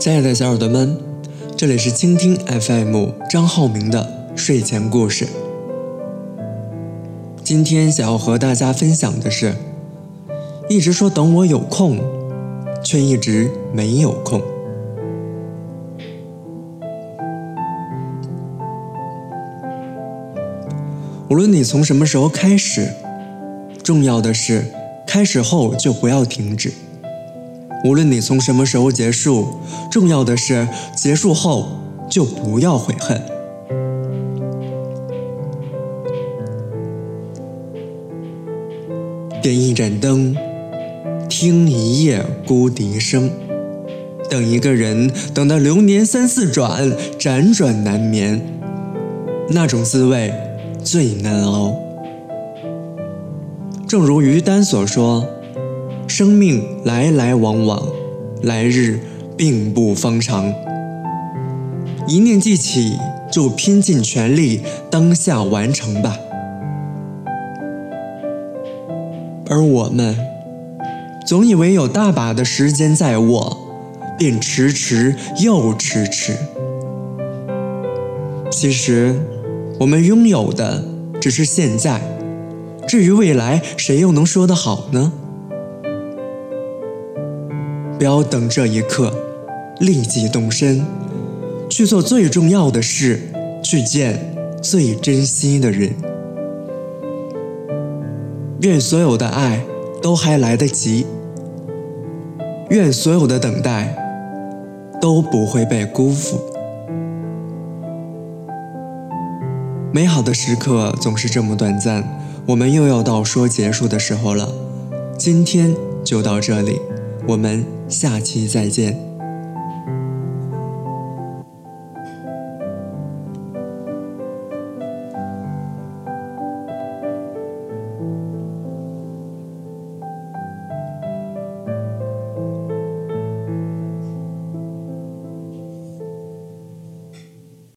亲爱的小耳朵们，这里是倾听 FM 张浩明的睡前故事。今天想要和大家分享的是，一直说等我有空，却一直没有空。无论你从什么时候开始，重要的是开始后就不要停止。无论你从什么时候结束，重要的是结束后就不要悔恨。点一盏灯，听一夜孤笛声，等一个人，等到流年三四转，辗转难眠，那种滋味最难熬。正如于丹所说。生命来来往往，来日并不方长。一念记起，就拼尽全力，当下完成吧。而我们，总以为有大把的时间在握，便迟迟又迟迟。其实，我们拥有的只是现在，至于未来，谁又能说得好呢？不要等这一刻，立即动身，去做最重要的事，去见最珍惜的人。愿所有的爱都还来得及，愿所有的等待都不会被辜负。美好的时刻总是这么短暂，我们又要到说结束的时候了。今天就到这里。我们下期再见。